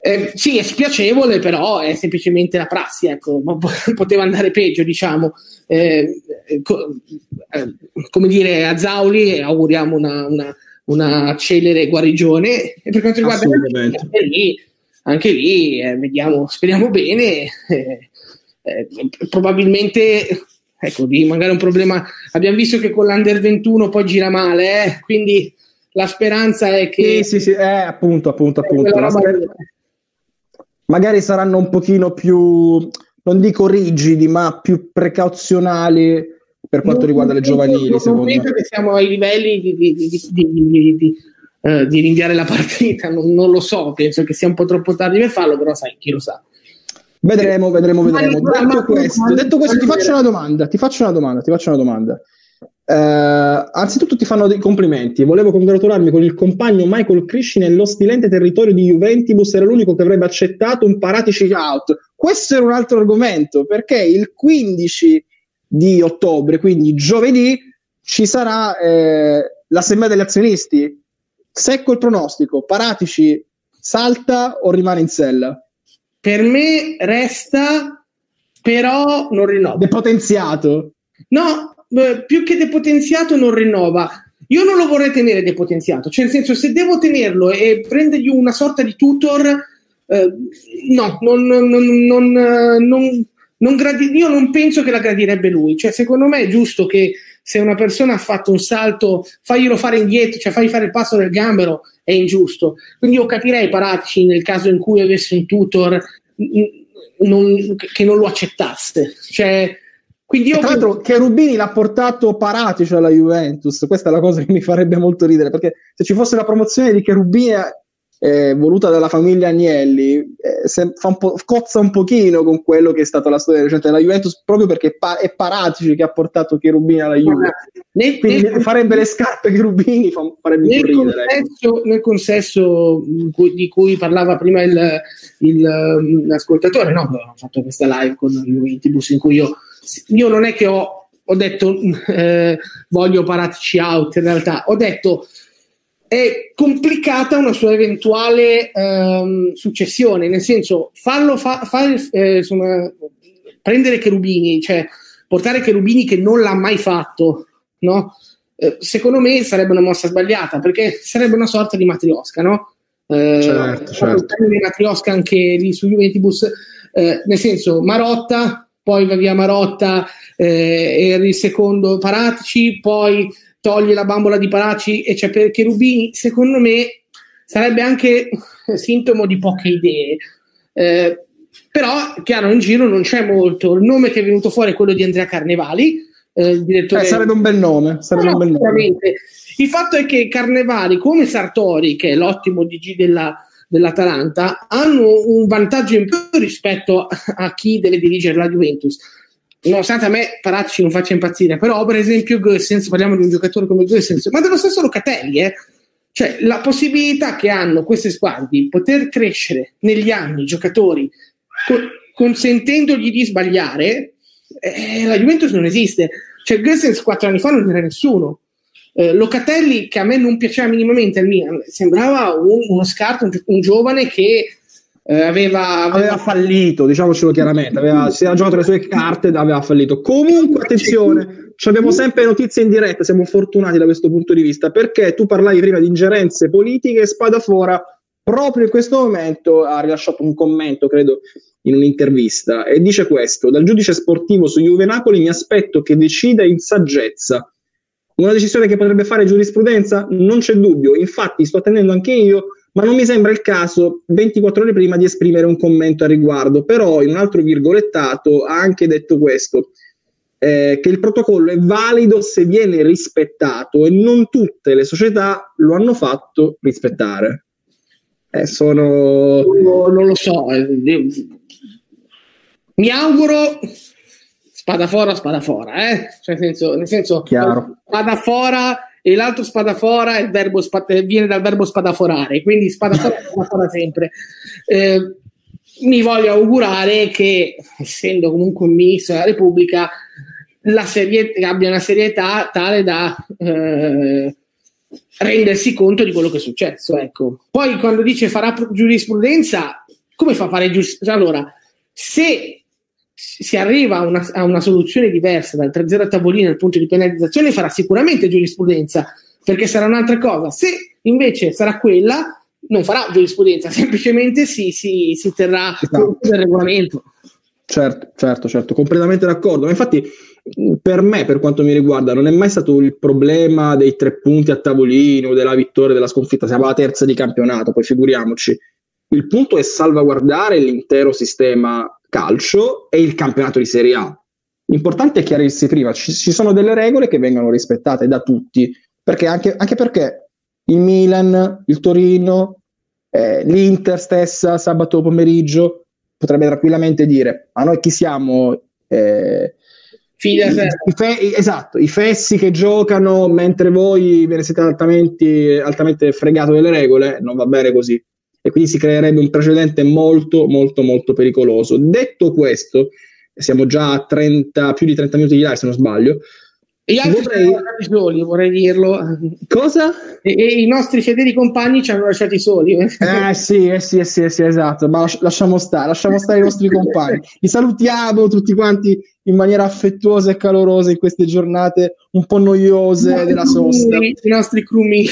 eh, sì, è spiacevole, però è semplicemente la prassi, ecco, poteva andare peggio, diciamo. Eh, co- eh, come dire, a Zauli auguriamo una, una, una celere guarigione. E per quanto riguarda lì, anche lì eh, vediamo, speriamo bene. Eh, eh, probabilmente, ecco, di magari un problema. Abbiamo visto che con l'Under 21 poi gira male, eh, quindi la speranza è che. Sì, sì, sì, eh, appunto, appunto, appunto. Sper- magari saranno un pochino più, non dico rigidi, ma più precauzionali per quanto riguarda le giovanili. Non secondo me. che siamo ai livelli di, di, di eh, di rinviare la partita, non, non, lo so, penso che sia un po' troppo tardi per farlo, però sai, chi lo sa. Vedremo, vedremo, vedremo. Detto questo, detto questo ti faccio una domanda, ti faccio una domanda, ti faccio una domanda. Uh, anzitutto ti fanno dei complimenti. Volevo congratularmi con il compagno Michael Crisci nello stilente territorio di Juventus. Era l'unico che avrebbe accettato un Paratici out. Questo era un altro argomento perché il 15 di ottobre, quindi giovedì, ci sarà eh, l'assemblea degli azionisti Secco il pronostico, Paratici salta o rimane in sella? Per me resta, però non rinnova. Depotenziato? No, più che depotenziato non rinnova. Io non lo vorrei tenere depotenziato, cioè nel senso se devo tenerlo e prendergli una sorta di tutor, eh, no, non, non, non, non, non gradi- io non penso che la gradirebbe lui. Cioè, secondo me è giusto che se una persona ha fatto un salto, faglielo fare indietro, cioè fagli fare il passo del gambero, è ingiusto. Quindi io capirei Paratici nel caso in cui avesse un tutor non, che non lo accettasse. Cioè, quindi io... Tra l'altro, che Rubini l'ha portato Paratici alla Juventus, questa è la cosa che mi farebbe molto ridere, perché se ci fosse la promozione di Cherubini eh, voluta dalla famiglia Agnelli eh, se, un cozza un pochino con quello che è stata la storia recente della Juventus proprio perché pa- è Paratici che ha portato Cherubini alla Juve. Nel, quindi nel, farebbe le scarpe Cherubini fa, farebbe nel consesso, nel consesso di cui parlava prima il, il, l'ascoltatore no, ho fatto questa live con Juventus in cui io, io non è che ho, ho detto eh, voglio Paratici out in realtà. Ho detto è complicata una sua eventuale ehm, successione, nel senso farlo fa, fare, eh, insomma, prendere Cherubini, cioè portare Cherubini che non l'ha mai fatto, no? Eh, secondo me sarebbe una mossa sbagliata perché sarebbe una sorta di matriosca, no? Eh, certo, certo. matriosca anche lì su Juventus, eh, nel senso Marotta, poi va via Marotta eh, il secondo Paratici, poi toglie la bambola di Paraci e c'è per Cherubini, secondo me sarebbe anche sintomo di poche idee. Eh, però, chiaro, in giro non c'è molto. Il nome che è venuto fuori è quello di Andrea Carnevali, eh, direttore. Eh, sarebbe un bel nome. Sarebbe no, un bel nome. Il fatto è che Carnevali, come Sartori, che è l'ottimo DG della, dell'Atalanta, hanno un vantaggio in più rispetto a chi deve dirigere la Juventus nonostante a me Paracci non faccia impazzire, però per esempio Gossens, parliamo di un giocatore come Gossens, ma dello stesso Locatelli, eh? cioè la possibilità che hanno queste squadre di poter crescere negli anni giocatori co- consentendogli di sbagliare, eh, la Juventus non esiste. Cioè Gossens quattro anni fa non era nessuno. Eh, Locatelli, che a me non piaceva minimamente al Milan, sembrava un, uno scarto, un, un giovane che eh, aveva, aveva, aveva, fallito, diciamocelo chiaramente, aveva, si era giocato le sue carte ed aveva fallito. Comunque, attenzione, abbiamo sempre notizie in diretta, siamo fortunati da questo punto di vista, perché tu parlavi prima di ingerenze politiche e Spadafora proprio in questo momento ha rilasciato un commento, credo, in un'intervista e dice questo, dal giudice sportivo su Juve Napoli mi aspetto che decida in saggezza. Una decisione che potrebbe fare giurisprudenza? Non c'è dubbio, infatti sto attendendo anche io ma non mi sembra il caso 24 ore prima di esprimere un commento a riguardo. Però in un altro virgolettato ha anche detto questo, eh, che il protocollo è valido se viene rispettato e non tutte le società lo hanno fatto rispettare. Eh, sono... Non lo so, eh, mi auguro spada fora, spada fora, eh? cioè, nel senso, nel senso spada fora e l'altro spadafora il verbo spa- eh, viene dal verbo spadaforare, quindi spadafora spadafora sempre. Eh, mi voglio augurare che, essendo comunque un ministro della Repubblica, la serie- abbia una serietà tale da eh, rendersi conto di quello che è successo. Ecco. Poi quando dice farà giurisprudenza, come fa a fare giurisprudenza? Allora, se si arriva a una, a una, soluzione diversa dal 3-0 a tavolino dal punto di penalizzazione, farà sicuramente giurisprudenza, perché sarà un'altra cosa. Se invece sarà quella, non farà giurisprudenza, semplicemente si, si, si terrà esatto. del regolamento. Certo, certo, certo, completamente d'accordo. Ma infatti, per me, per quanto mi riguarda, non è mai stato il problema dei tre punti a tavolino, della vittoria, della sconfitta. Siamo alla terza di campionato, poi figuriamoci. Il punto è salvaguardare l'intero sistema calcio e il campionato di Serie A. L'importante è chiarirsi prima, ci, ci sono delle regole che vengono rispettate da tutti, perché anche, anche perché il Milan, il Torino, eh, l'Inter stessa sabato pomeriggio potrebbe tranquillamente dire, ma noi chi siamo? Eh, i, i fe- esatto, i fessi che giocano mentre voi ve ne siete altamente, altamente fregato delle regole, non va bene così e quindi si creerebbe un precedente molto molto molto pericoloso. Detto questo, siamo già a 30, più di 30 minuti di live se non sbaglio. E gli altri vorrei... hanno lasciati soli, vorrei dirlo. Cosa? E, e, i nostri fedeli compagni ci hanno lasciati soli. Eh sì, eh sì, eh sì, eh sì, esatto, ma lasciamo stare, lasciamo stare i nostri compagni. Vi salutiamo tutti quanti in maniera affettuosa e calorosa in queste giornate un po' noiose della sosta. I nostri crumi.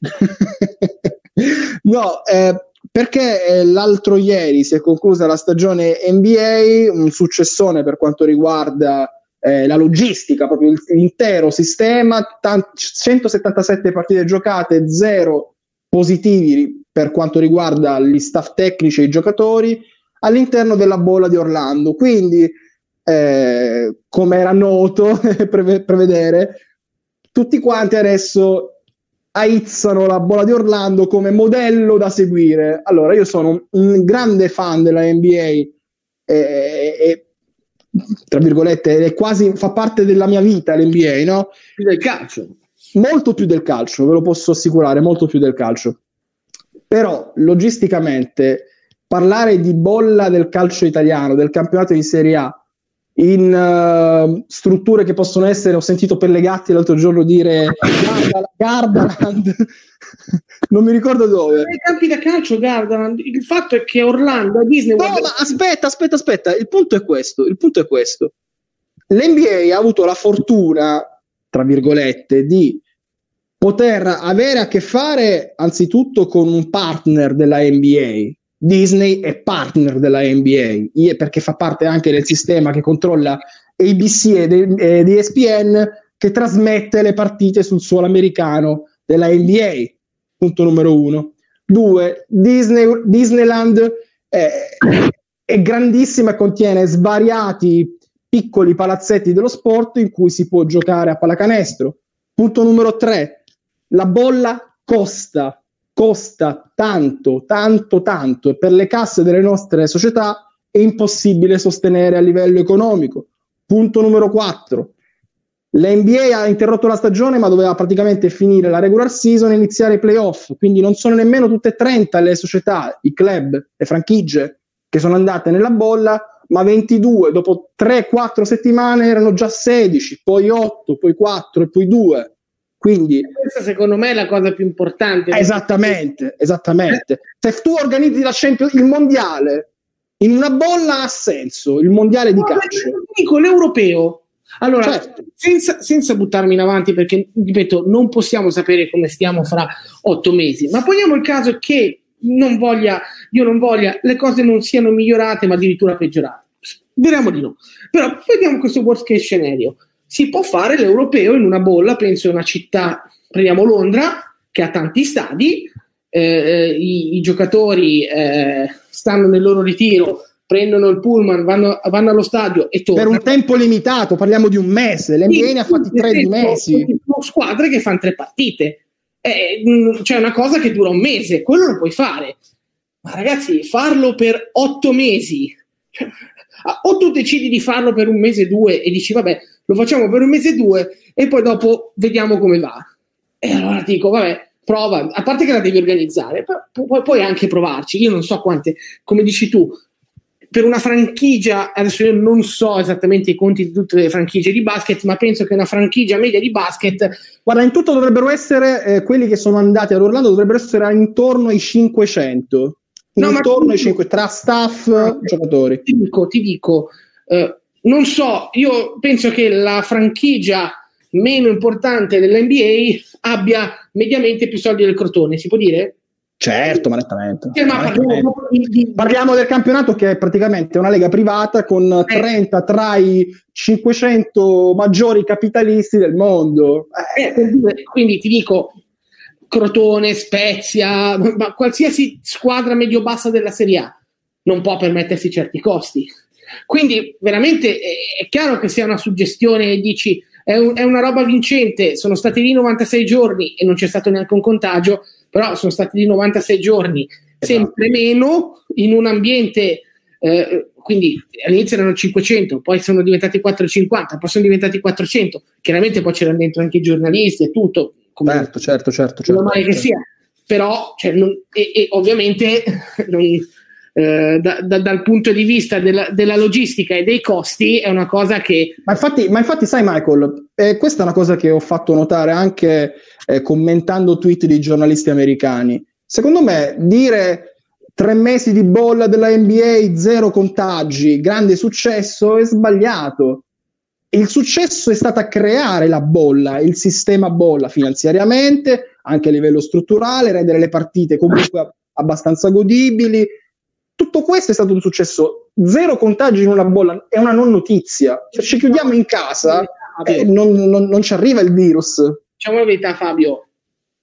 no, eh, perché eh, l'altro ieri si è conclusa la stagione NBA, un successone per quanto riguarda eh, la logistica, proprio l'intero sistema, t- 177 partite giocate, zero positivi per quanto riguarda gli staff tecnici e i giocatori all'interno della bolla di Orlando. Quindi, eh, come era noto preve- prevedere, tutti quanti adesso aizzano la bolla di Orlando come modello da seguire. Allora, io sono un grande fan della NBA e, e tra virgolette, è quasi fa parte della mia vita l'NBA, no? Più del calcio. Molto più del calcio, ve lo posso assicurare, molto più del calcio. Però, logisticamente, parlare di bolla del calcio italiano, del campionato di Serie A, in uh, strutture che possono essere, ho sentito Pellegatti l'altro giorno dire Gardaland, non mi ricordo dove. Nei campi da calcio Gardaland, il fatto è che Orlando a Disney... No, ma aspetta, aspetta, aspetta, il punto è questo, il punto è questo. L'NBA ha avuto la fortuna, tra virgolette, di poter avere a che fare anzitutto con un partner della NBA, Disney è partner della NBA perché fa parte anche del sistema che controlla ABC e di ESPN che trasmette le partite sul suolo americano della NBA. Punto numero uno. Due, Disney, Disneyland è, è grandissima e contiene svariati piccoli palazzetti dello sport in cui si può giocare a pallacanestro. Punto numero tre, la bolla costa costa tanto, tanto, tanto e per le casse delle nostre società è impossibile sostenere a livello economico. Punto numero 4. L'NBA ha interrotto la stagione ma doveva praticamente finire la regular season e iniziare i playoff, quindi non sono nemmeno tutte e 30 le società, i club, le franchigie che sono andate nella bolla, ma 22, dopo 3-4 settimane erano già 16, poi 8, poi 4 e poi 2. Quindi, questa secondo me è la cosa più importante. Esattamente, esattamente. Se tu organizzi la Champions, il mondiale in una bolla ha senso, il mondiale di no, calcio. Dico l'europeo. Allora, certo. senza, senza, buttarmi in avanti, perché ripeto, non possiamo sapere come stiamo fra otto mesi, ma poniamo il caso che non voglia, io non voglia, le cose non siano migliorate, ma addirittura peggiorate. Speriamo di no. Però vediamo questo worst case scenario si può fare l'europeo in una bolla, penso in una città, prendiamo Londra, che ha tanti stadi, eh, eh, i, i, giocatori eh, stanno nel loro ritiro, prendono il pullman, vanno, vanno, allo stadio e tornano. Per un tempo limitato, parliamo di un mese, l'NBA sì, ne ha fatti tre di mesi. Sono squadre che fanno tre partite, eh, c'è una cosa che dura un mese, quello lo puoi fare. Ma ragazzi, farlo per otto mesi, cioè, o tu decidi di farlo per un mese, due e dici vabbè, lo facciamo per un mese o due e poi dopo vediamo come va. E allora dico, vabbè, prova, a parte che la devi organizzare, pu- puoi anche provarci. Io non so quante, come dici tu, per una franchigia, adesso io non so esattamente i conti di tutte le franchigie di basket, ma penso che una franchigia media di basket. Guarda, in tutto dovrebbero essere eh, quelli che sono andati ad Orlando, dovrebbero essere intorno ai 500. No, intorno ai 5 tra staff e giocatori. Ti dico, ti dico eh, non so, io penso che la franchigia meno importante dell'NBA abbia mediamente più soldi del Crotone, si può dire? Certo, ma nettamente. Cioè, ma parliamo, di... parliamo, del campionato che è praticamente una lega privata con eh. 30 tra i 500 maggiori capitalisti del mondo. Eh. Quindi ti dico, Crotone, Spezia, ma qualsiasi squadra medio-bassa della Serie A non può permettersi certi costi. Quindi veramente è chiaro che sia una suggestione, dici è, un, è, una roba vincente, sono stati lì 96 giorni e non c'è stato neanche un contagio, però sono stati lì 96 giorni, esatto. sempre meno in un ambiente, eh, quindi all'inizio erano 500, poi sono diventati 450, poi sono diventati 400, chiaramente poi c'erano dentro anche i giornalisti e tutto. Come certo, certo, certo. certo, certo. che sia, però cioè, non, e, e ovviamente non, eh, da, da, dal punto di vista della, della, logistica e dei costi è una cosa che... Ma infatti, ma infatti sai Michael, eh, questa è una cosa che ho fatto notare anche eh, commentando tweet di giornalisti americani. Secondo me dire tre mesi di bolla della NBA, zero contagi, grande successo, è sbagliato. Il successo è stato creare la bolla, il sistema bolla finanziariamente, anche a livello strutturale, rendere le partite comunque abbastanza godibili, tutto questo è stato un successo. Zero contagi in una bolla è una non notizia. Se ci chiudiamo in casa, eh, non, non, non ci arriva il virus. Diciamo la verità, Fabio.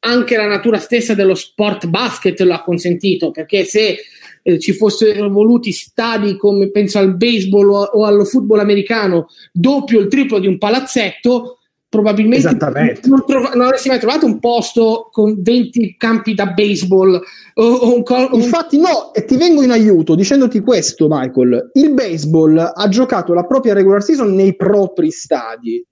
Anche la natura stessa dello sport basket lo ha consentito, perché se eh, ci fossero voluti stadi come penso al baseball o, o allo football americano, doppio il triplo di un palazzetto, probabilmente non, trova, non, avresti mai trovato un posto con 20 campi da baseball o, o un col- infatti no e ti vengo in aiuto dicendoti questo Michael. Il baseball ha giocato la propria regular season nei propri stadi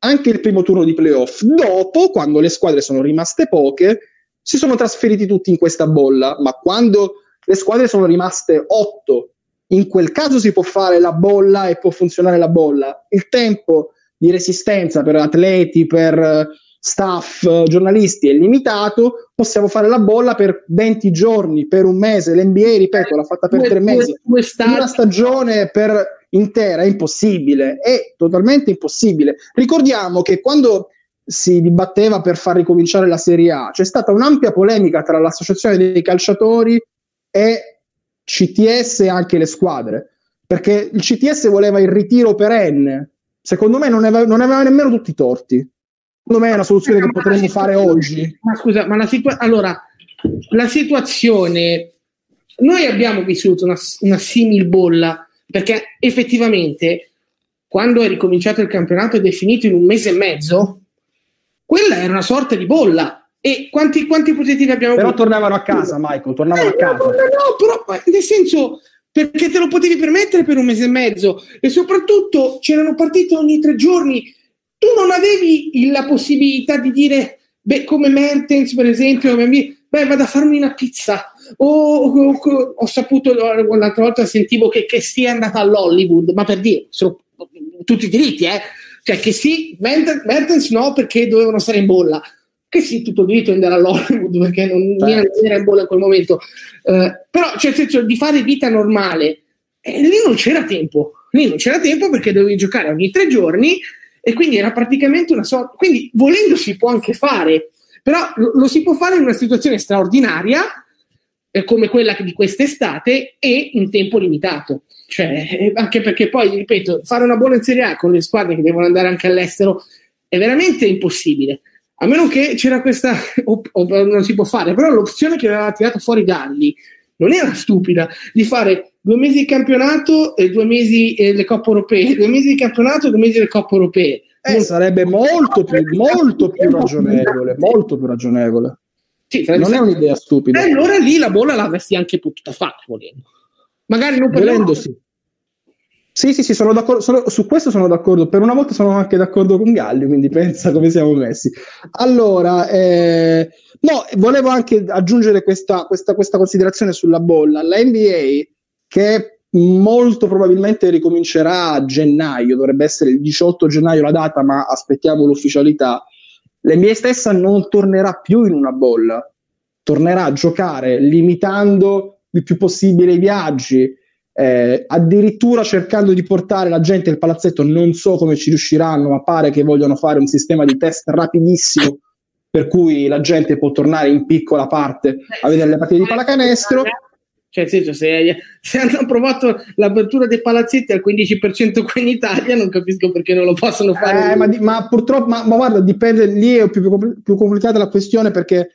anche il primo turno di playoff. Dopo quando le squadre sono rimaste poche si sono trasferiti tutti in questa bolla. Ma quando le squadre sono rimaste 8 in quel caso si può fare la bolla e può funzionare la bolla. Il tempo di resistenza per atleti, per eh, staff, eh, giornalisti è limitato, possiamo fare la bolla per 20 giorni, per un mese. L'NBA, ripeto, l'ha fatta per tre mesi. Una stagione per intera è impossibile, è totalmente impossibile. Ricordiamo che quando si dibatteva per far ricominciare la Serie A, c'è stata un'ampia polemica tra l'associazione dei calciatori e CTS e anche le squadre, perché il CTS voleva il ritiro perenne secondo me non aveva, non aveva nemmeno tutti i torti. Secondo me è una soluzione che potremmo fare oggi. Ma scusa, ma la, situa- allora, la situazione... Noi abbiamo vissuto una, una simil bolla perché effettivamente quando è ricominciato il campionato e definito in un mese e mezzo, quella era una sorta di bolla. E quanti, quanti positivi abbiamo Però avuto? tornavano a casa, Michael, tornavano eh, a casa. No, no, però nel senso perché te lo potevi permettere per un mese e mezzo e soprattutto c'erano partite ogni tre giorni. Tu non avevi la possibilità di dire, beh, come Mertens per esempio, beh, vado a farmi una pizza. O, o, o ho saputo, l'altra volta sentivo che, che sia andata all'Hollywood, ma per dire, sono tutti i diritti, eh? Cioè che sì, Mertens no perché dovevano stare in bolla che sì, tutto il diritto di andare all'Hollywood perché non, certo. era in bolla in quel momento, eh, però cioè, nel senso di fare vita normale, eh, lì non c'era tempo, lì non c'era tempo perché dovevi giocare ogni tre giorni e quindi era praticamente una sorta, quindi volendo si può anche fare, però lo, lo si può fare in una situazione straordinaria eh, come quella di quest'estate e in tempo limitato. Cioè, eh, anche perché poi, ripeto, fare una buona in Serie A con le squadre che devono andare anche all'estero è veramente impossibile. A meno che c'era questa, o, o non si può fare, però l'opzione che aveva tirato fuori Galli non era stupida di fare due mesi di campionato e due mesi eh, le coppe europee, due mesi di campionato e due mesi le coppe europee. Eh, sarebbe molto più, molto più ragionevole, molto più ragionevole. Sì, non è un'idea stupida. E allora lì la bolla l'avresti anche potuta fare, volendo. Magari non volendo, sì. Sì, sì, sì, sono d'accordo, sono, su questo sono d'accordo. Per una volta sono anche d'accordo con Galli, quindi pensa come siamo messi. Allora, eh, no, volevo anche aggiungere questa, questa, questa considerazione sulla bolla. La NBA, che molto probabilmente ricomincerà a gennaio, dovrebbe essere il 18 gennaio la data, ma aspettiamo l'ufficialità. L'NBA stessa non tornerà più in una bolla, tornerà a giocare limitando il più possibile i viaggi eh, addirittura cercando di portare la gente al palazzetto, non so come ci riusciranno, ma pare che vogliono fare un sistema di test rapidissimo per cui la gente può tornare in piccola parte a vedere le partite di pallacanestro. Cioè, senso, se, se, hanno approvato l'apertura dei palazzetti al 15% qui in Italia, non capisco perché non lo possono fare. Eh, ma, ma, purtroppo, ma, ma, guarda, dipende, lì è più, più, più complicata la questione perché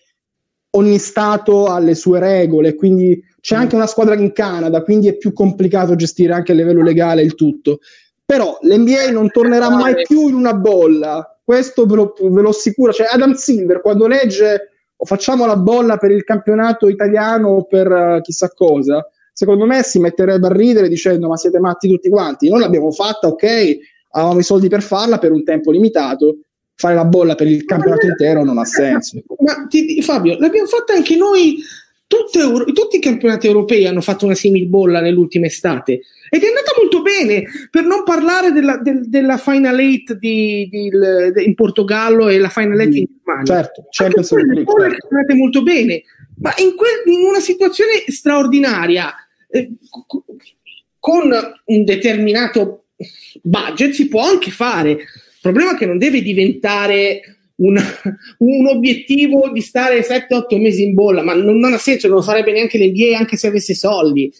ogni Stato ha le sue regole, quindi c'è anche una squadra in Canada, quindi è più complicato gestire anche a livello legale il tutto. Però l'NBA non tornerà mai più in una bolla, questo ve lo, ve lo assicuro. Cioè, Adam Silver quando legge o facciamo la bolla per il campionato italiano o per uh, chissà cosa, secondo me si metterebbe a ridere dicendo ma siete matti tutti quanti, noi l'abbiamo fatta, ok, avevamo i soldi per farla per un tempo limitato, fare la bolla per il campionato intero non ha senso. Ma ti, Fabio, l'abbiamo fatta anche noi Euro- tutti i campionati europei hanno fatto una simil bolla nell'ultima estate ed è andata molto bene, per non parlare della, del, della Final Eight di, di, di, in Portogallo e la Final Eight in Germania. Certo, Champions League. Certo. Sono andate molto bene, ma in, quel, in una situazione straordinaria, eh, con un determinato budget si può anche fare. Il problema è che non deve diventare un, un, obiettivo di stare 7-8 mesi in bolla, ma non, non ha senso, non farebbe neanche l'NBA anche se avesse soldi.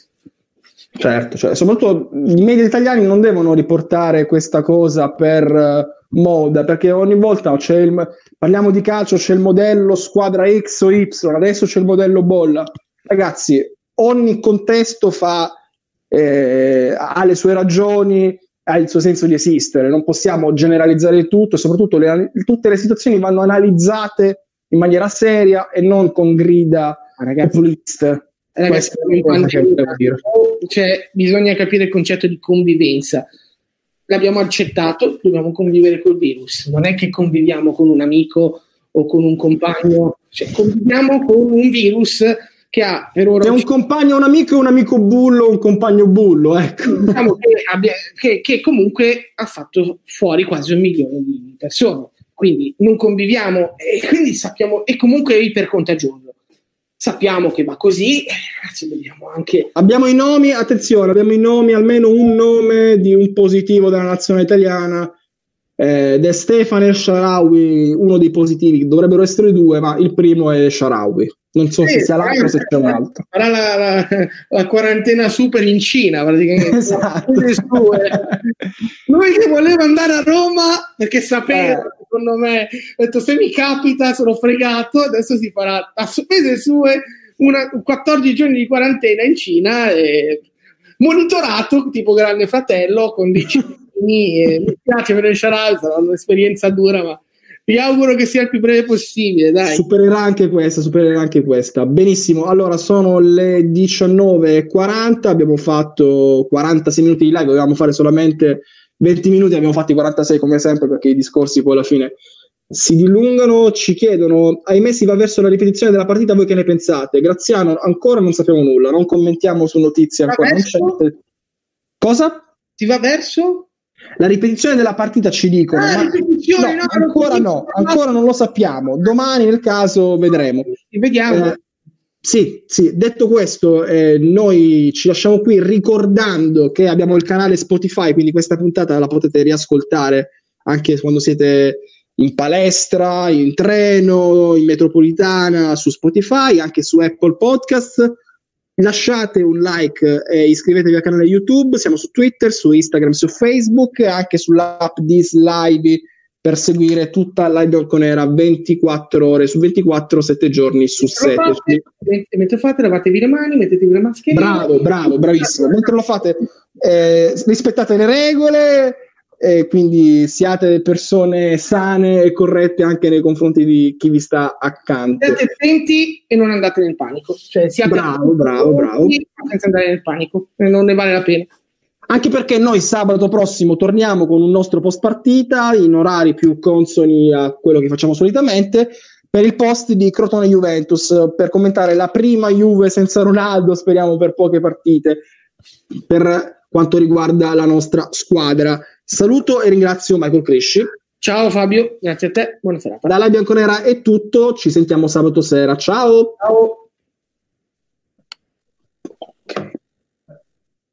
Certo, cioè, soprattutto i media italiani non devono riportare questa cosa per uh, moda, perché ogni volta c'è il, parliamo di calcio, c'è il modello squadra X o Y, adesso c'è il modello bolla. Ragazzi, ogni contesto fa, eh, ha le sue ragioni, ha il suo senso di esistere, non possiamo generalizzare tutto, soprattutto le, tutte le situazioni vanno analizzate in maniera seria e non con grida ragazzi, populiste. Ragazzi, cioè, bisogna capire il concetto di convivenza. L'abbiamo accettato, dobbiamo convivere col virus. Non è che conviviamo con un amico o con un compagno, cioè, conviviamo con un virus che ha per ora. È un compagno, un amico e un amico bullo, un compagno bullo, ecco. Diciamo che, abbia, che, che, comunque ha fatto fuori quasi un milione di persone. Quindi non conviviamo e quindi sappiamo, e comunque è ipercontagioso. Sappiamo che va così, anche. Abbiamo i nomi, attenzione, abbiamo i nomi, almeno un nome di un positivo della nazione italiana eh, De Stefano e Sharawi, uno dei positivi, dovrebbero essere due, ma il primo è Sharawi. Non so sì, se sia l'altro o se c'è un altro. Farà la, la, la, quarantena super in Cina, praticamente. Esatto. Lui che voleva andare a Roma perché sapeva, eh. secondo me, ha detto se mi capita sono fregato, adesso si farà a spese sue una, 14 giorni di quarantena in Cina e monitorato tipo grande fratello con 10 mi, mi piace vedere Sharal, sarà un'esperienza dura, ma vi auguro che sia il più breve possibile. Dai. Supererà anche questa, supererà anche questa. Benissimo, allora sono le 19.40, abbiamo fatto 46 minuti di live, dovevamo fare solamente 20 minuti, abbiamo fatti 46 come sempre perché i discorsi poi alla fine si dilungano, ci chiedono, ahimè si va verso la ripetizione della partita, voi che ne pensate? Graziano, ancora non sappiamo nulla, non commentiamo su notizie ancora non certe. Cosa? Si va verso? La ripetizione della partita ci dicono, ah, no, no, ancora no, ancora non lo sappiamo. Domani nel caso vedremo. Vediamo. Eh, sì, sì, detto questo, eh, noi ci lasciamo qui ricordando che abbiamo il canale Spotify, quindi questa puntata la potete riascoltare anche quando siete in palestra, in treno, in metropolitana, su Spotify, anche su Apple Podcast lasciate un like e iscrivetevi al canale YouTube, siamo su Twitter, su Instagram, su Facebook, anche sull'app di Live per seguire tutta Live Bianconera 24 ore su 24, 7 giorni su 7. Fate, mentre fate lavatevi le mani, mettetevi le mascherine. Bravo, bravo, bravissimo. Mentre lo fate eh, rispettate le regole, e quindi siate persone sane e corrette anche nei confronti di chi vi sta accanto. Siate attenti e non andate nel panico. Cioè, siate bravo, bravo, bravo. Senza andare nel panico, non ne vale la pena. Anche perché noi sabato prossimo torniamo con un nostro post partita in orari più consoni a quello che facciamo solitamente per il post di Crotone Juventus per commentare la prima Juve senza Ronaldo, speriamo per poche partite, per quanto riguarda la nostra squadra. Saluto e ringrazio Michael Cresci. Ciao Fabio, grazie a te, buona serata. Dalla Bianconera è tutto, ci sentiamo sabato sera. Ciao. Ciao.